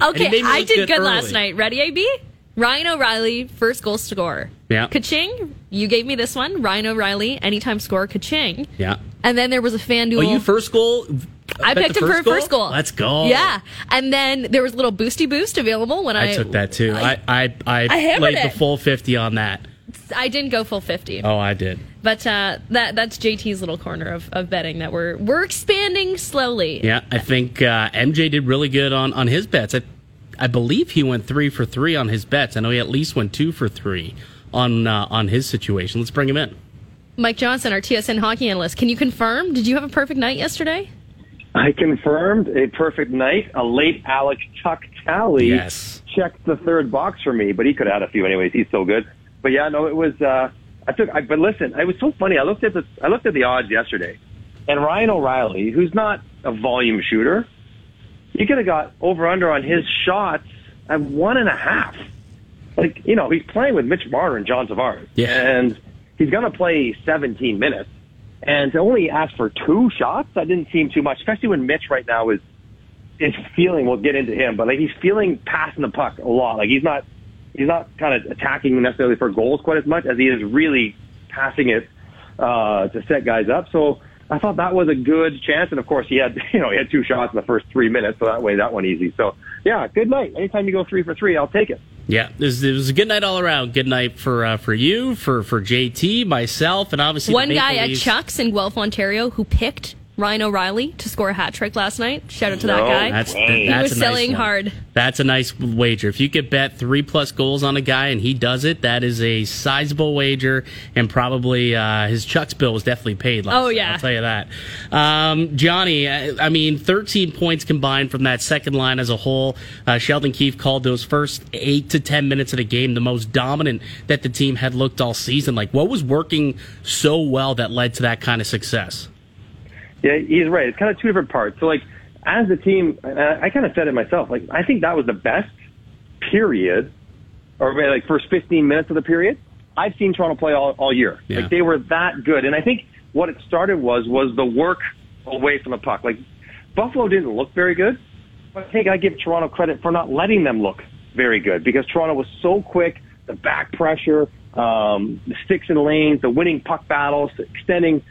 Okay, I did good, last night. Ready, AB? Ryan O'Reilly, first goal scorer. Yeah. Kaching, you gave me this one. Ryan O'Reilly, anytime scorer, Kaching. Yeah. And then there was a FanDuel. Oh, you first goal? I picked him for goal? first goal. Let's go. Yeah. And then there was a little boosty boost available when I, I took that too. I I, I, I played it. the full 50 on that. I didn't go full 50. Oh, I did. But uh, that that's JT's little corner of, of betting that we're we're expanding slowly. Yeah, I think uh, MJ did really good on, on his bets. I, I believe he went three for three on his bets. I know he at least went two for three on uh, on his situation. Let's bring him in. Mike Johnson, our TSN hockey analyst. Can you confirm? Did you have a perfect night yesterday? I confirmed a perfect night. A late Alex Tuch Tally yes. checked the third box for me, but he could have had a few anyways. He's so good. But yeah, no, it was. Uh, I took. I, but listen, it was so funny. I looked at the. I looked at the odds yesterday, and Ryan O'Reilly, who's not a volume shooter, you could have got over under on his shots at one and a half. Like you know, he's playing with Mitch Marner and John Tavares, yeah. and he's going to play 17 minutes. And to only ask for two shots, that didn't seem too much, especially when Mitch right now is is feeling. We'll get into him, but like he's feeling passing the puck a lot. Like he's not he's not kind of attacking necessarily for goals quite as much as he is really passing it uh, to set guys up. So I thought that was a good chance. And of course, he had you know he had two shots in the first three minutes, so that way that one easy. So yeah, good night. Anytime you go three for three, I'll take it. Yeah, it was, it was a good night all around. Good night for uh, for you, for for JT, myself, and obviously one guy at Chuck's in Guelph, Ontario, who picked Ryan O'Reilly to score a hat trick last night. Shout out to that No guy. That's, Hey. that's he was a nice selling one. hard. That's a nice wager. If you could bet three plus goals on a guy and he does it, that is a sizable wager, and probably uh, his Chuck's bill was definitely paid. Last Oh, night, yeah. I'll tell you that. Um, Johnny, I, I mean, 13 points combined from that second line as a whole. Uh, Sheldon Keefe called those first eight to 10 minutes of the game the most dominant that the team had looked all season. Like, what was working so well that led to that kind of success? Yeah, he's right. It's kind of two different parts. So, like, as a team, I, I kind of said it myself. Like, I think that was the best period, or maybe, like first 15 minutes of the period I've seen Toronto play all, all year. Yeah. Like, they were that good, and I think what it started was was the work away from the puck. Like, Buffalo didn't look very good, but I think I give Toronto credit for not letting them look very good because Toronto was so quick. The back pressure, um, the sticks and lanes, the winning puck battles, extending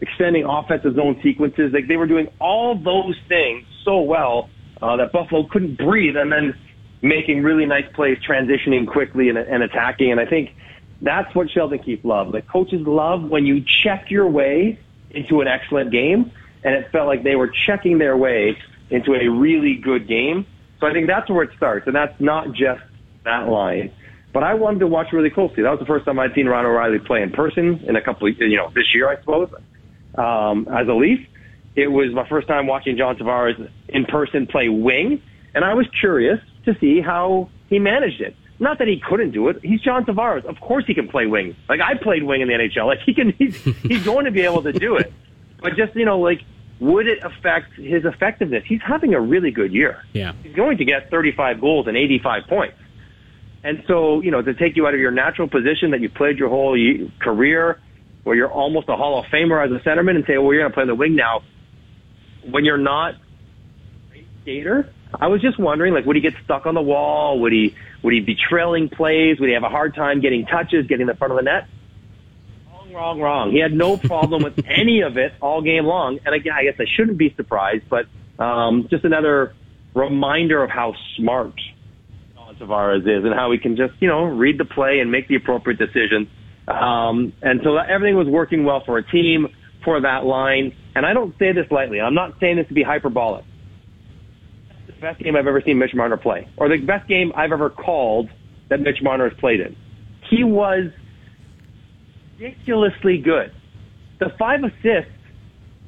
extending offensive zone sequences. Like they were doing all those things so well uh, that Buffalo couldn't breathe, and then making really nice plays, transitioning quickly and, and attacking. And I think that's what Sheldon Keefe loved. Like coaches love when you check your way into an excellent game, and it felt like they were checking their way into a really good game. So I think that's where it starts, and that's not just that line. But I wanted to watch really closely. That was the first time I'd seen Ron O'Reilly play in person in a couple, of, you know, this year, I suppose. Um, as a Leaf, it was my first time watching John Tavares in person play wing, and I was curious to see how he managed it. Not that he couldn't do it. He's John Tavares. Of course he can play wing. Like I played wing in the NHL. Like he can. He's, he's going to be able to do it. But just you know, like, would it affect his effectiveness? He's having a really good year. Yeah. He's going to get 35 goals and 85 points. And so, you know, to take you out of your natural position that you played your whole career, where you're almost a Hall of Famer as a centerman, and say, well, you're going to play the wing now, when you're not a great skater. I was just wondering, like, would he get stuck on the wall? Would he would he be trailing plays? Would he have a hard time getting touches, getting in the front of the net? Wrong, wrong, wrong. He had no problem with any of it all game long. And again, I guess I shouldn't be surprised, but um, just another reminder of how smart Tavares is and how he can just, you know, read the play and make the appropriate decisions. Um, and so that, everything was working well for a team, for that line. And I don't say this lightly. I'm not saying this to be hyperbolic. The best game I've ever seen Mitch Marner play, or the best game I've ever called that Mitch Marner has played in. He was ridiculously good. The five assists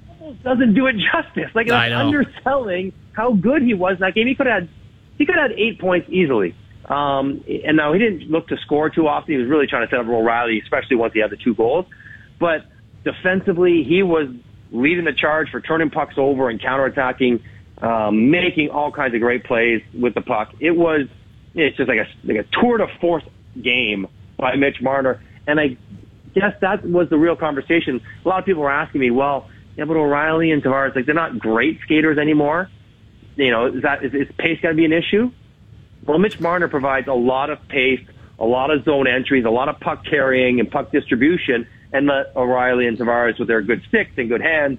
almost doesn't do it justice. Like it's underselling how good he was in that game. He could have had he could have had eight points easily. Um, and now he didn't look to score too often. He was really trying to set up O'Reilly, especially once he had the two goals. But defensively, he was leading the charge for turning pucks over and counterattacking, um, making all kinds of great plays with the puck. It was it's just like a like a tour de force game by Mitch Marner, and I guess that was the real conversation. A lot of people were asking me, well, yeah, but O'Reilly and Tavares, like they're not great skaters anymore. You know, is that is, is pace going to be an issue? Well, Mitch Marner provides a lot of pace, a lot of zone entries, a lot of puck carrying and puck distribution, and let O'Reilly and Tavares with their good sticks and good hands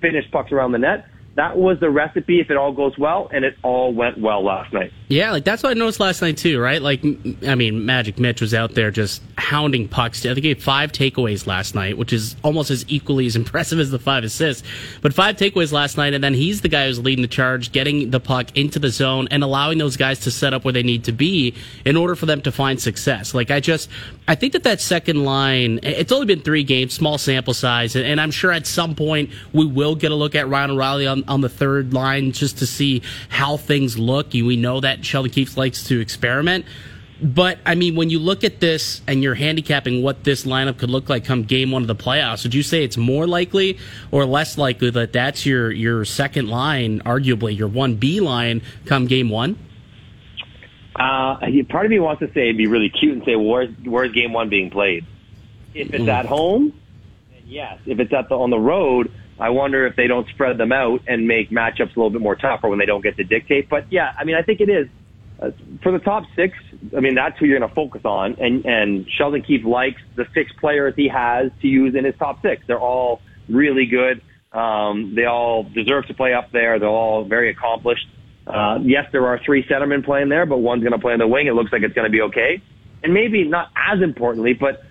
finish pucks around the net that was the recipe if it all goes well, and it all went well last night. Yeah, like that's what I noticed last night too, right? Like, I mean, Magic Mitch was out there just hounding pucks. I think he had five takeaways last night, which is almost as equally as impressive as the five assists. But five takeaways last night, and then he's the guy who's leading the charge, getting the puck into the zone and allowing those guys to set up where they need to be in order for them to find success. Like, I just, I think that that second line, it's only been three games, small sample size, and I'm sure at some point we will get a look at Ryan O'Reilly on on the third line just to see how things look. We know that Sheldon Keefe likes to experiment. But I mean, when you look at this and you're handicapping what this lineup could look like come game one of the playoffs, would you say it's more likely or less likely that that's your your second line, arguably your one B line, come game one? Uh, part of me wants to say it'd be really cute and say, well, where's where's game one being played? If it's mm. at home, yes. If it's at the on the road, I wonder if they don't spread them out and make matchups a little bit more tougher when they don't get to dictate. But yeah, I mean, I think it is uh, for the top six. I mean, that's who you're going to focus on. And and Sheldon Keefe likes the six players he has to use in his top six. They're all really good. Um, they all deserve to play up there. They're all very accomplished. Uh, yes, there are three centermen playing there, but one's going to play in the wing. It looks like it's going to be okay. And maybe not as importantly, but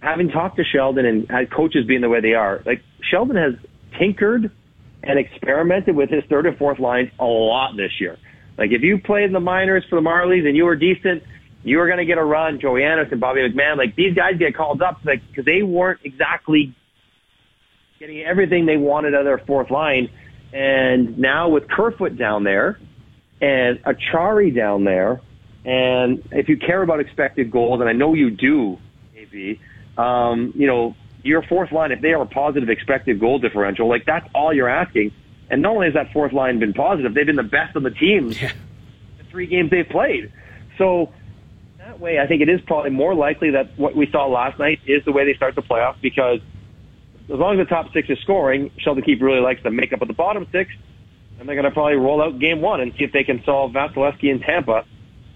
having talked to Sheldon and coaches being the way they are, like Sheldon has tinkered and experimented with his third and fourth line a lot this year. Like if you played in the minors for the Marlies and you were decent, you were going to get a run. Joey Anderson, Bobby McMann, like these guys get called up like because they weren't exactly getting everything they wanted out of their fourth line. And now with Kerfoot down there and Acciari down there, and if you care about expected goals, and I know you do, AB, um, you know, your fourth line, if they are a positive expected goal differential, like that's all you're asking. And not only has that fourth line been positive, they've been the best on the team yeah. the three games they've played. So that way, I think it is probably more likely that what we saw last night is the way they start the playoffs because as long as the top six is scoring, Sheldon Keefe really likes the makeup of the bottom six, and they're going to probably roll out game one and see if they can solve Vasilevskiy in Tampa,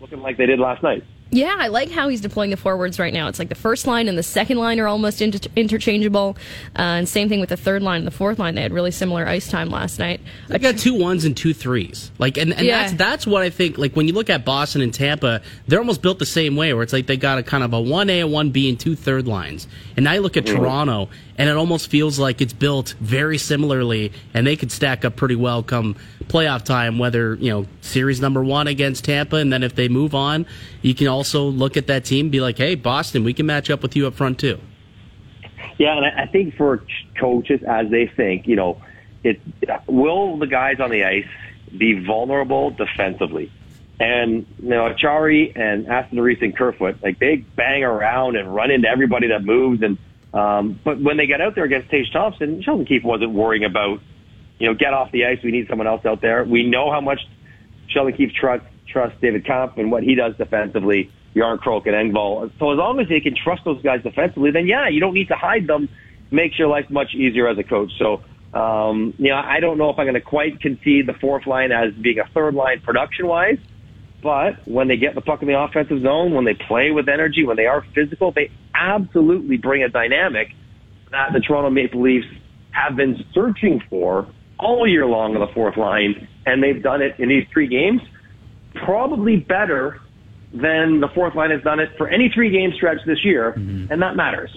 looking like they did last night. Yeah, I like how he's deploying the forwards right now. It's like the first line and the second line are almost inter- interchangeable, uh, and same thing with the third line and the fourth line. They had really similar ice time last night. I got two ones and two threes. Like, and, and yeah. that's that's what I think. Like when you look at Boston and Tampa, they're almost built the same way, where it's like they got a kind of a one A, a one B, and two third lines. And now you look at mm-hmm. Toronto, and it almost feels like it's built very similarly, and they could stack up pretty well come playoff time. Whether you know series number one against Tampa, and then if they move on, you can also look at that team, be like, hey, Boston, we can match up with you up front too. Yeah, and I think for coaches as they think, you know, it will the guys on the ice be vulnerable defensively. And you know, Acciari and Aston Reese and Kerfoot, like they bang around and run into everybody that moves and um, but when they got out there against Tage Thompson, Sheldon Keefe wasn't worrying about, you know, get off the ice. We need someone else out there. We know how much Sheldon Keefe trusts trusts David Kampf and what he does defensively. Jarnkrok and Engvall. So as long as they can trust those guys defensively, then yeah, you don't need to hide them. Makes your life much easier as a coach. So, um, you know, I don't know if I'm going to quite concede the fourth line as being a third line production wise. But when they get the puck in the offensive zone, when they play with energy, when they are physical, they absolutely bring a dynamic that the Toronto Maple Leafs have been searching for all year long on the fourth line, and they've done it in these three games, probably better than the fourth line has done it for any three game stretch this year, mm-hmm. and that matters.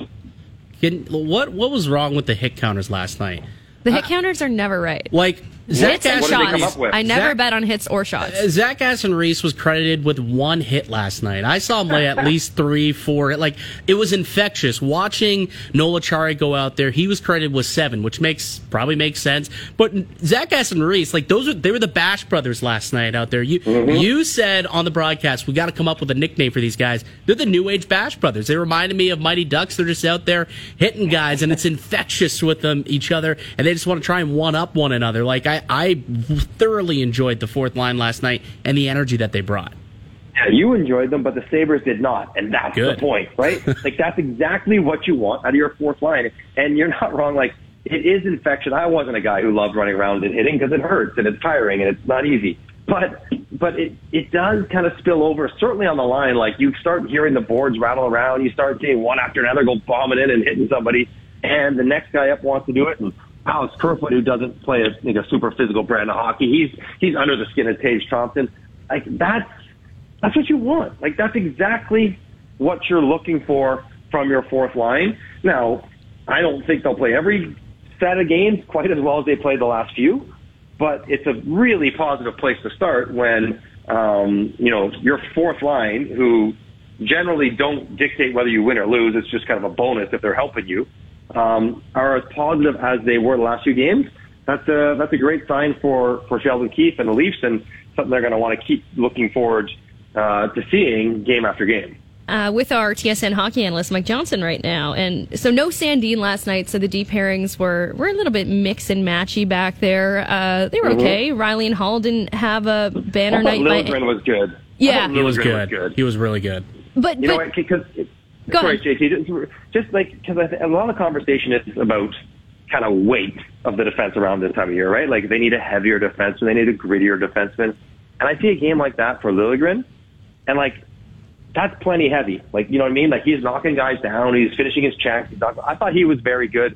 Can, what what was wrong with the hit counters last night? The hit counters are never right. Like Zach hits and shots. I never Zach, bet on hits or shots. Uh, Zach Aston Reese was credited with one hit last night. I saw him lay at least three, four. Like it was infectious. Watching Noel Acciari go out there, he was credited with seven, which makes probably makes sense. But Zach Aston Reese, like those, were, they were the Bash brothers last night out there. You mm-hmm. you said on the broadcast we got to come up with a nickname for these guys. They're the New Age Bash brothers. They reminded me of Mighty Ducks. They're just out there hitting guys, and it's infectious with them each other, and they just want to try and one up one another. Like I, I thoroughly enjoyed the fourth line last night and the energy that they brought. Yeah, you enjoyed them, but the Sabres did not. And that's Good. the point, right? like, that's exactly what you want out of your fourth line. And you're not wrong. Like, it is infection. I wasn't a guy who loved running around and hitting because it hurts and it's tiring and it's not easy. but but it it does kind of spill over, certainly on the line. Like you start hearing the boards rattle around, you start seeing one after another go bombing in and hitting somebody, and the next guy up wants to do it. And Alex Kerfoot, who doesn't play a, like a super physical brand of hockey, he's he's under the skin of Tage Thompson. Like that's that's what you want. Like that's exactly what you're looking for from your fourth line. Now, I don't think they'll play every set of games quite as well as they played the last few, but it's a really positive place to start when um, you know your fourth line, who generally don't dictate whether you win or lose. It's just kind of a bonus if they're helping you. Um, are as positive as they were the last few games. That's a that's a great sign for for Sheldon Keefe and the Leafs, and something they're going to want to keep looking forward uh, to seeing game after game uh, with our TSN hockey analyst Mike Johnson right now, and so no Sandin last night. So the D pairings were were a little bit mix and matchy back there. Uh, they were mm-hmm. okay. Rielly and Holl didn't have a banner I night. Liljegren was good. Yeah, he was good. was good. He was really good. But you but, know because sorry, JT, just, like because a lot of conversation is about kind of weight of the defense around this time of year, right? Like they need a heavier defenseman, they need a grittier defenseman, and I see a game like that for Liljegren, and like that's plenty heavy. Like, you know what I mean? Like he's knocking guys down. He's finishing his checks. I thought he was very good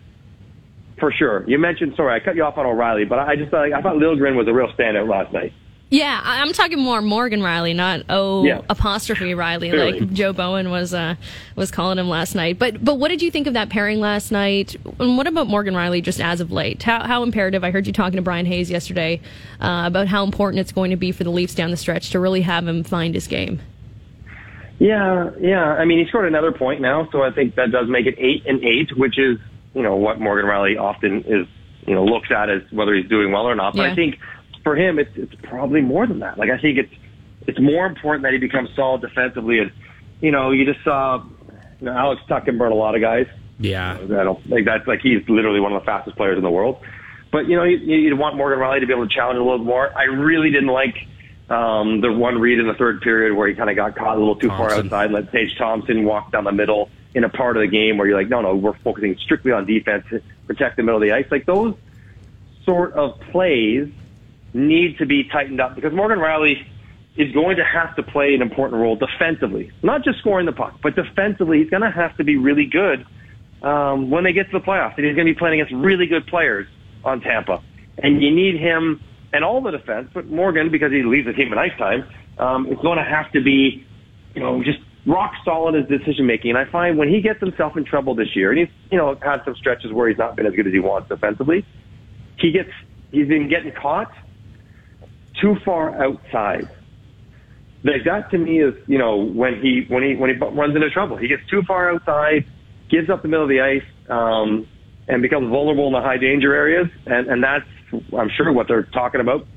for sure. You mentioned, sorry, I cut you off on O'Reilly, but I just thought, I thought Liljegren was a real standout last night. Yeah, I'm talking more Morgan Rielly, not O yeah. apostrophe Riley, Clearly. like Joe Bowen was uh, was calling him last night. But but what did you think of that pairing last night? And what about Morgan Rielly just as of late? How, how imperative? I heard you talking to Brian Hayes yesterday uh, about how important it's going to be for the Leafs down the stretch to really have him find his game. Yeah, yeah. I mean, he scored another point now, so I think that does make it eight and eight, which is you know what Morgan Rielly often is you know looks at as whether he's doing well or not. But yeah. I think for him, it's it's probably more than that. Like I think it's it's more important that he becomes solid defensively. And you know, you just saw you know, Alex Tucken burn a lot of guys. Yeah, I don't think that's like he's literally one of the fastest players in the world. But you know, you, you want Morgan Rielly to be able to challenge a little more. I really didn't like um, the one read in the third period where he kind of got caught a little too Thompson. far outside, let Tage Thompson walk down the middle in a part of the game where you're like, no, no, we're focusing strictly on defense, protect the middle of the ice. Like those sort of plays need to be tightened up because Morgan Rielly is going to have to play an important role defensively, not just scoring the puck, but defensively. He's going to have to be really good um, when they get to the playoffs, and he's going to be playing against really good players on Tampa. And you need him and all the defense, but Morgan, because he leads the team in ice time, um, is going to have to be, you know, just rock solid in his decision making. And I find when he gets himself in trouble this year, and he's, you know, had some stretches where he's not been as good as he wants defensively, he gets, he's been getting caught too far outside. Like that to me is, you know, when he, when he, when he runs into trouble, he gets too far outside, gives up the middle of the ice, um, and becomes vulnerable in the high danger areas. And, and that's, I'm sure what they're talking about,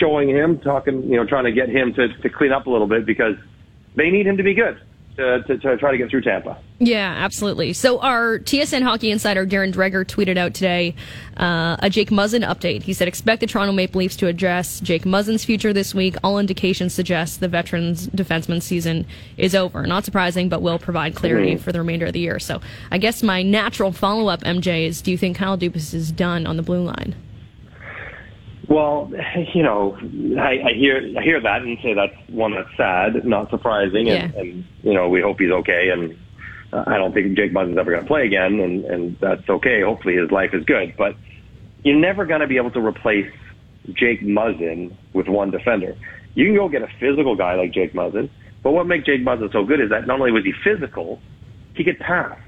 showing him, talking, you know, trying to get him to, to clean up a little bit because they need him to be good to, to, to, try to get through Tampa. Yeah, absolutely. So our TSN hockey insider Darren Dreger tweeted out today uh, a Jake Muzzin update. He said, "Expect the Toronto Maple Leafs to address Jake Muzzin's future this week. All indications suggest the veterans defenseman season is over. Not surprising, but will provide clarity mm-hmm. for the remainder of the year." So I guess my natural follow up, MJ, is: Do you think Kyle Dubas is done on the blue line? Well, you know, I, I hear I hear that and say that's one that's sad, not surprising, and, and you know we hope he's okay. And I don't think Jake Muzzin's ever going to play again, and and that's okay. Hopefully his life is good, but you're never going to be able to replace Jake Muzzin with one defender. You can go get a physical guy like Jake Muzzin, but what makes Jake Muzzin so good is that not only was he physical, he could pass.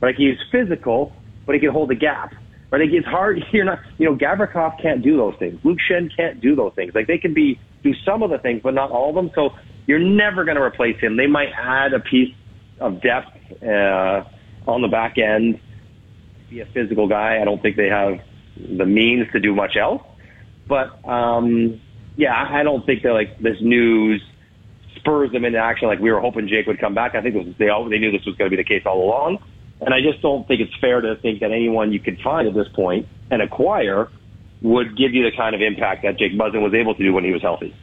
Like he's physical, but he can hold the gap. Right? Like it's hard. You're not, you know, Gavrikov can't do those things. Luke Schenn can't do those things. Like they can be do some of the things, but not all of them. So you're never going to replace him. They might add a piece of depth uh, on the back end. Be a physical guy. I don't think they have the means to do much else. But um, yeah, I don't think that like this news spurs them into action. Like we were hoping Jake would come back. I think was, they all, they knew this was going to be the case all along. And I just don't think it's fair to think that anyone you could find at this point and acquire would give you the kind of impact that Jake Muzzin was able to do when he was healthy.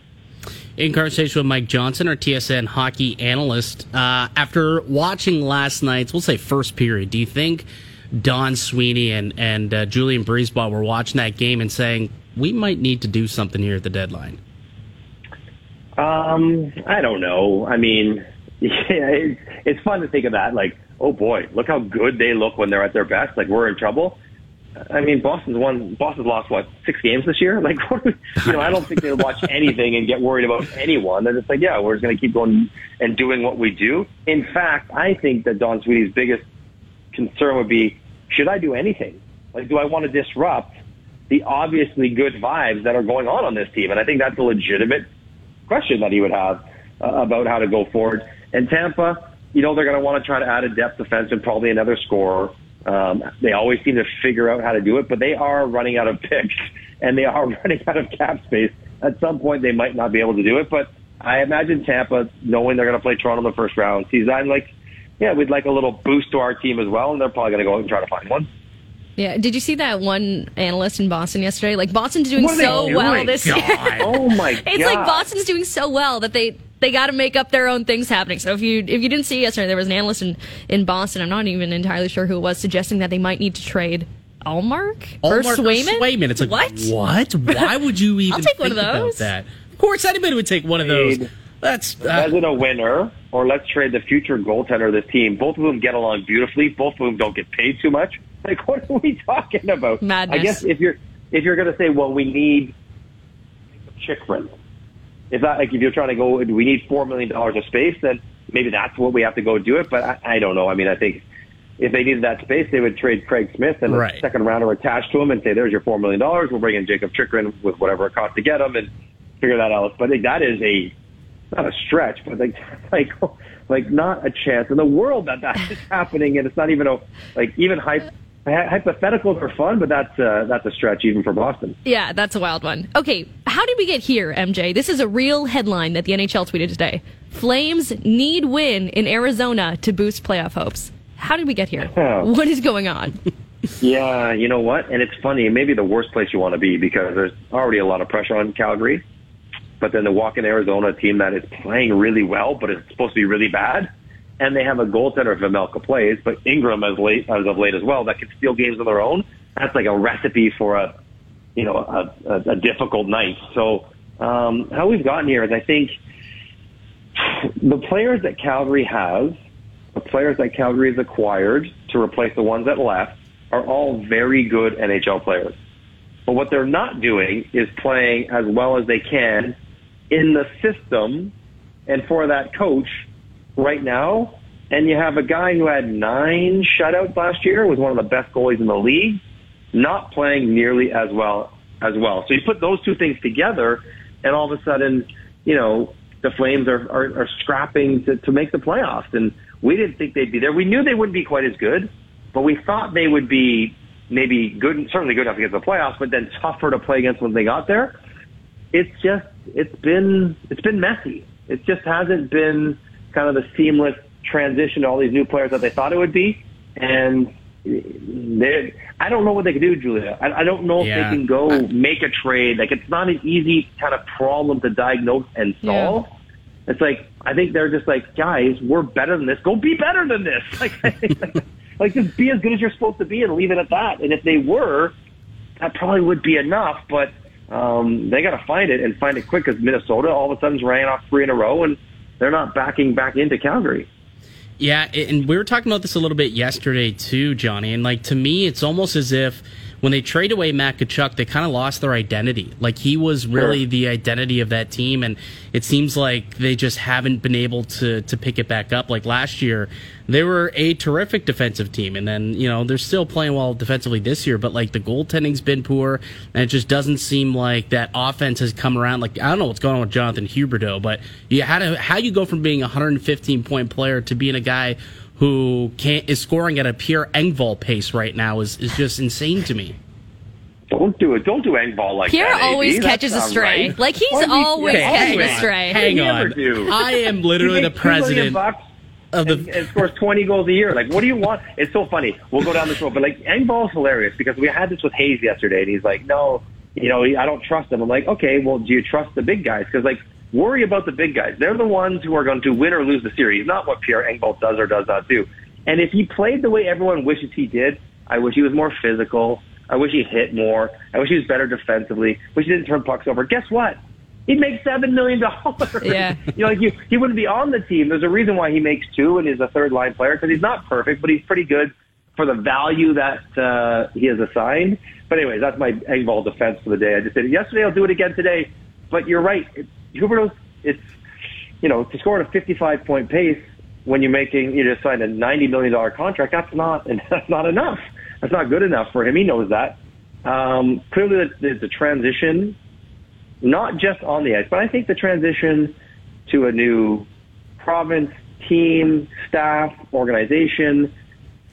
In conversation with Mike Johnson, our TSN hockey analyst, uh, after watching last night's, we'll say first period, do you think Don Sweeney and and uh, Julien BriseBois were watching that game and saying we might need to do something here at the deadline? Um, I don't know. I mean, yeah, it's, it's fun to think of that. Like, oh boy, look how good they look when they're at their best. Like we're in trouble. I mean, Boston's won. Boston's lost what six games this year. Like, you know, I don't think they'll watch anything and get worried about anyone. They're just like, yeah, we're just going to keep going and doing what we do. In fact, I think that Don Sweeney's biggest concern would be, should I do anything? Like, do I want to disrupt the obviously good vibes that are going on on this team? And I think that's a legitimate question that he would have uh, about how to go forward. And Tampa, you know, they're going to want to try to add a depth defense and probably another scorer. Um, they always seem to figure out how to do it, but they are running out of picks and they are running out of cap space. At some point, they might not be able to do it, but I imagine Tampa, knowing they're going to play Toronto in the first round, sees that like, yeah, we'd like a little boost to our team as well, and they're probably going to go out and try to find one. Yeah, did you see that one analyst in Boston yesterday? Like Boston's doing so doing? well this God. year. Oh my god. it's like Boston's doing so well that they they got to make up their own things happening. So if you if you didn't see yesterday, there was an analyst in in Boston. I'm not even entirely sure who it was suggesting that they might need to trade Ullmark or Ullmark Swayman. Swayman. It's like what? What? Why would you even take one think of about those. that? Of course, anybody would take one of those. Trade. That's uh, As in a winner, or let's trade the future goaltender of this team. Both of them get along beautifully. Both of them don't get paid too much. Like, what are we talking about? Madness. I guess if you're if you're going to say, well, we need Chychrun. If that like if you're trying to go, we need four million dollars of space, then maybe that's what we have to go do it. But I, I don't know. I mean, I think if they needed that space, they would trade Craig Smith and Right. a second rounder attached to him and say, "There's your four million dollars. We'll bring in Jacob Chychrun with whatever it costs to get him and figure that out." But I think that is a not a stretch, but like like like not a chance in the world that that is happening, and it's not even a like even hype. Hypotheticals are fun, but that's uh, that's a stretch even for Boston. Yeah, that's a wild one. Okay, how did we get here, MJ? This is a real headline that the NHL tweeted today. Flames need win in Arizona to boost playoff hopes. How did we get here? Yeah. What is going on? Yeah, you know what? And it's funny, maybe the worst place you want to be because there's already a lot of pressure on Calgary. But then to walk in Arizona, a team that is playing really well, but it's supposed to be really bad. And they have a goaltender if Vejmelka plays, but Ingram as late as of late as well that can steal games on their own. That's like a recipe for a, you know, a, a, a difficult night. So um, how we've gotten here is I think the players that Calgary has, the players that Calgary has acquired to replace the ones that left, are all very good NHL players. But what they're not doing is playing as well as they can in the system and for that coach right now. And you have a guy who had nine shutouts last year, was one of the best goalies in the league, not playing nearly as well as well. So you put those two things together, and all of a sudden, you know, the Flames are, are, are scrapping to, to make the playoffs. And we didn't think they'd be there. We knew they wouldn't be quite as good, but we thought they would be maybe good, certainly good enough to get to the playoffs, but then tougher to play against when they got there. It's just, it's been, it's been messy. It just hasn't been kind of the seamless transition to all these new players that they thought it would be. And they, I don't know what they can do, Julia. I, I don't know if Yeah. they can go make a trade. Like it's not an easy kind of problem to diagnose and solve. It's like I think they're just like, guys, we're better than this. Go be better than this. Like, like just be as good as you're supposed to be and leave it at that. And if they were, that probably would be enough. But um, they got to find it and find it quick because Minnesota all of a sudden ran off three in a row and they're not backing back into Calgary. Yeah, and we were talking about this a little bit yesterday too, Johnny. And like to me, it's almost as if when they trade away Matt Tkachuk, they kind of lost their identity. Like he was really Sure. the identity of that team, and it seems like they just haven't been able to to pick it back up. Like last year, they were a terrific defensive team, and then you know they're still playing well defensively this year. But like the goaltending's been poor, and it just doesn't seem like that offense has come around. Like I don't know what's going on with Jonathan Huberdeau, but you how to how you go from being a 115 point player to being a guy who can't is scoring at a Pierre Engvall pace right now is is just insane to me. Don't do it. Don't do Engvall like Pierre that. AB. always That's catches a stray. right. Like he's Why always Okay, catching hang a stray. Hang He on. I am literally the makes 2 million president bucks of and, the. and scores 20 goals a year. Like, what do you want? It's so funny. We'll go down this road, but like, Engvall's hilarious because we had this with Hayes yesterday, and he's like, no, you know, I don't trust him. I'm like, okay, well, do you trust the big guys? Because like, worry about the big guys. They're the ones who are going to win or lose the series, not what Pierre Engvall does or does not do. And if he played the way everyone wishes he did, I wish he was more physical. I wish he hit more. I wish he was better defensively. Wish he didn't turn pucks over. Guess what? he'd make seven million dollars. Yeah. you know, like you, he wouldn't be on the team. There's a reason why he makes two and is a third line player because he's not perfect, but he's pretty good for the value that uh, he has assigned. But anyways, that's my Engvall defense for the day. I just did it yesterday. I'll do it again today. But you're right. It, Huberdeau's, it's you know to score at a 55 point pace when you're making you just signed a 90 million dollar contract. That's not that's not enough. That's not good enough for him. He knows that. Um, clearly, the, the transition, not just on the ice, but I think the transition to a new province, team, staff, organization,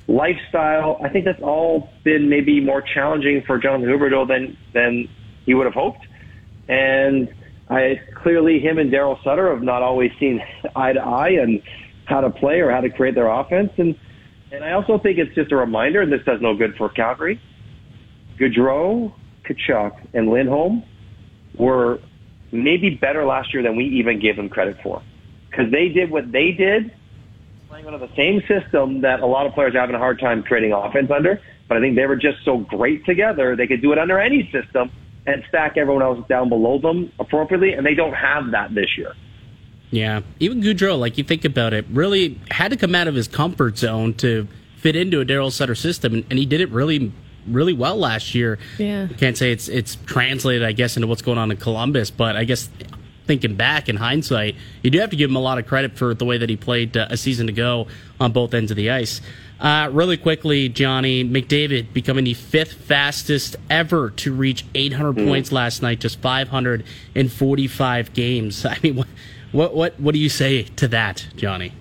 lifestyle. I think that's all been maybe more challenging for Jonathan Huberdeau than than he would have hoped. And I clearly him and Daryl Sutter have not always seen eye to eye and how to play or how to create their offense. And and I also think it's just a reminder, and this does no good for Calgary. Gaudreau, Tkachuk, and Lindholm were maybe better last year than we even gave them credit for. Because they did what they did, playing under the same system that a lot of players are having a hard time creating offense under. But I think they were just so great together, they could do it under any system and stack everyone else down below them appropriately, and they don't have that this year. Yeah, even Gaudreau, like you think about it, really had to come out of his comfort zone to fit into a Daryl Sutter system, and, and he did it really, really well last year. Yeah, can't say it's it's translated, I guess, into what's going on in Columbus, but I guess thinking back in hindsight, you do have to give him a lot of credit for the way that he played uh, a season ago on both ends of the ice. Uh, really quickly, Johnny McDavid becoming the fifth fastest ever to reach 800 mm. points last night, just 545 games. I mean, what, what what what do you say to that, Johnny?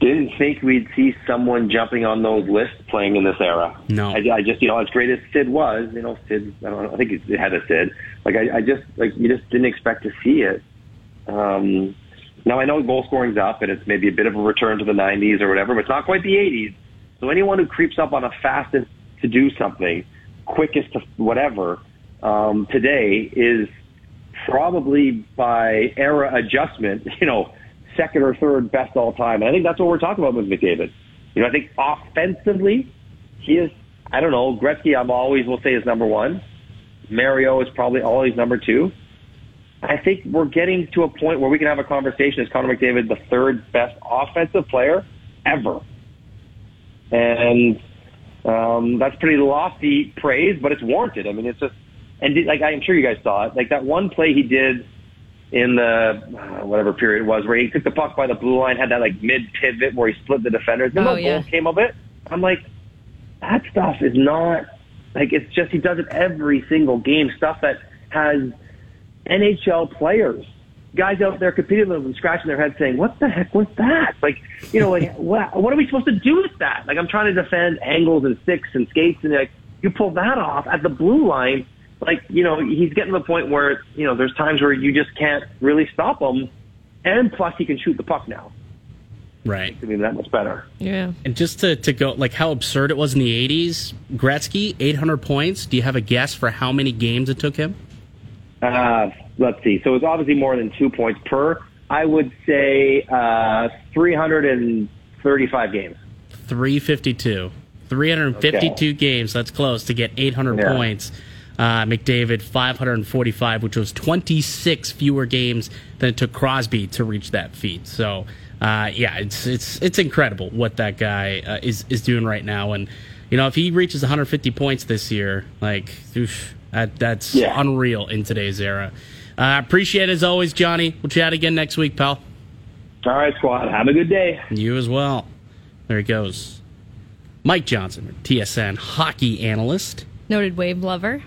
Didn't think we'd see someone jumping on those lists playing in this era. No, I, I just you know as great as Sid was, you know Sid. I don't know. I think it had a Sid. Like I, I just like you just didn't expect to see it. Um, now I know goal scoring's up and it's maybe a bit of a return to the 90s or whatever, but it's not quite the 80s. So anyone who creeps up on a fastest to do something, quickest to whatever, um, today is probably by era adjustment, you know, second or third best all time. And I think that's what we're talking about with McDavid. You know, I think offensively, he is, I don't know, Gretzky I'm always will say is number one. Mario is probably always number two. I think we're getting to a point where we can have a conversation. Is Connor McDavid the third best offensive player ever? And um, that's pretty lofty praise, but it's warranted. I mean, it's just, and like I'm sure you guys saw it, like that one play he did in the uh, whatever period it was, where he took the puck by the blue line, had that like mid pivot where he split the defenders. No oh, yeah. goal came of it. I'm like, that stuff is not like it's just he does it every single game. Stuff that has NHL players, guys out there competing with them, scratching their head saying, "What the heck was that?" Like, you know, like what, what are we supposed to do with that? Like, I'm trying to defend angles and sticks and skates, and like you pull that off at the blue line. Like, you know, he's getting to the point where you know there's times where you just can't really stop him, and plus he can shoot the puck now. Right. I mean, that much better. Yeah. And just to, to go, like how absurd it was in the 80s, Gretzky, 800 points. Do you have a guess for how many games it took him? Uh, let's see. So it's obviously more than two points per. I would say uh, 335 games. 352. 352 okay. games. That's close to get 800 yeah. points. Uh, McDavid 545, which was 26 fewer games than it took Crosby to reach that feat. So, uh, yeah, it's it's it's incredible what that guy uh, is is doing right now. And you know, if he reaches 150 points this year, like, oof, that, that's yeah. unreal in today's era. Uh, appreciate it as always, Johnny. We'll chat again next week, pal. All right, squad. Have a good day. You as well. There he goes. Mike Johnson, TSN hockey analyst, noted wave lover.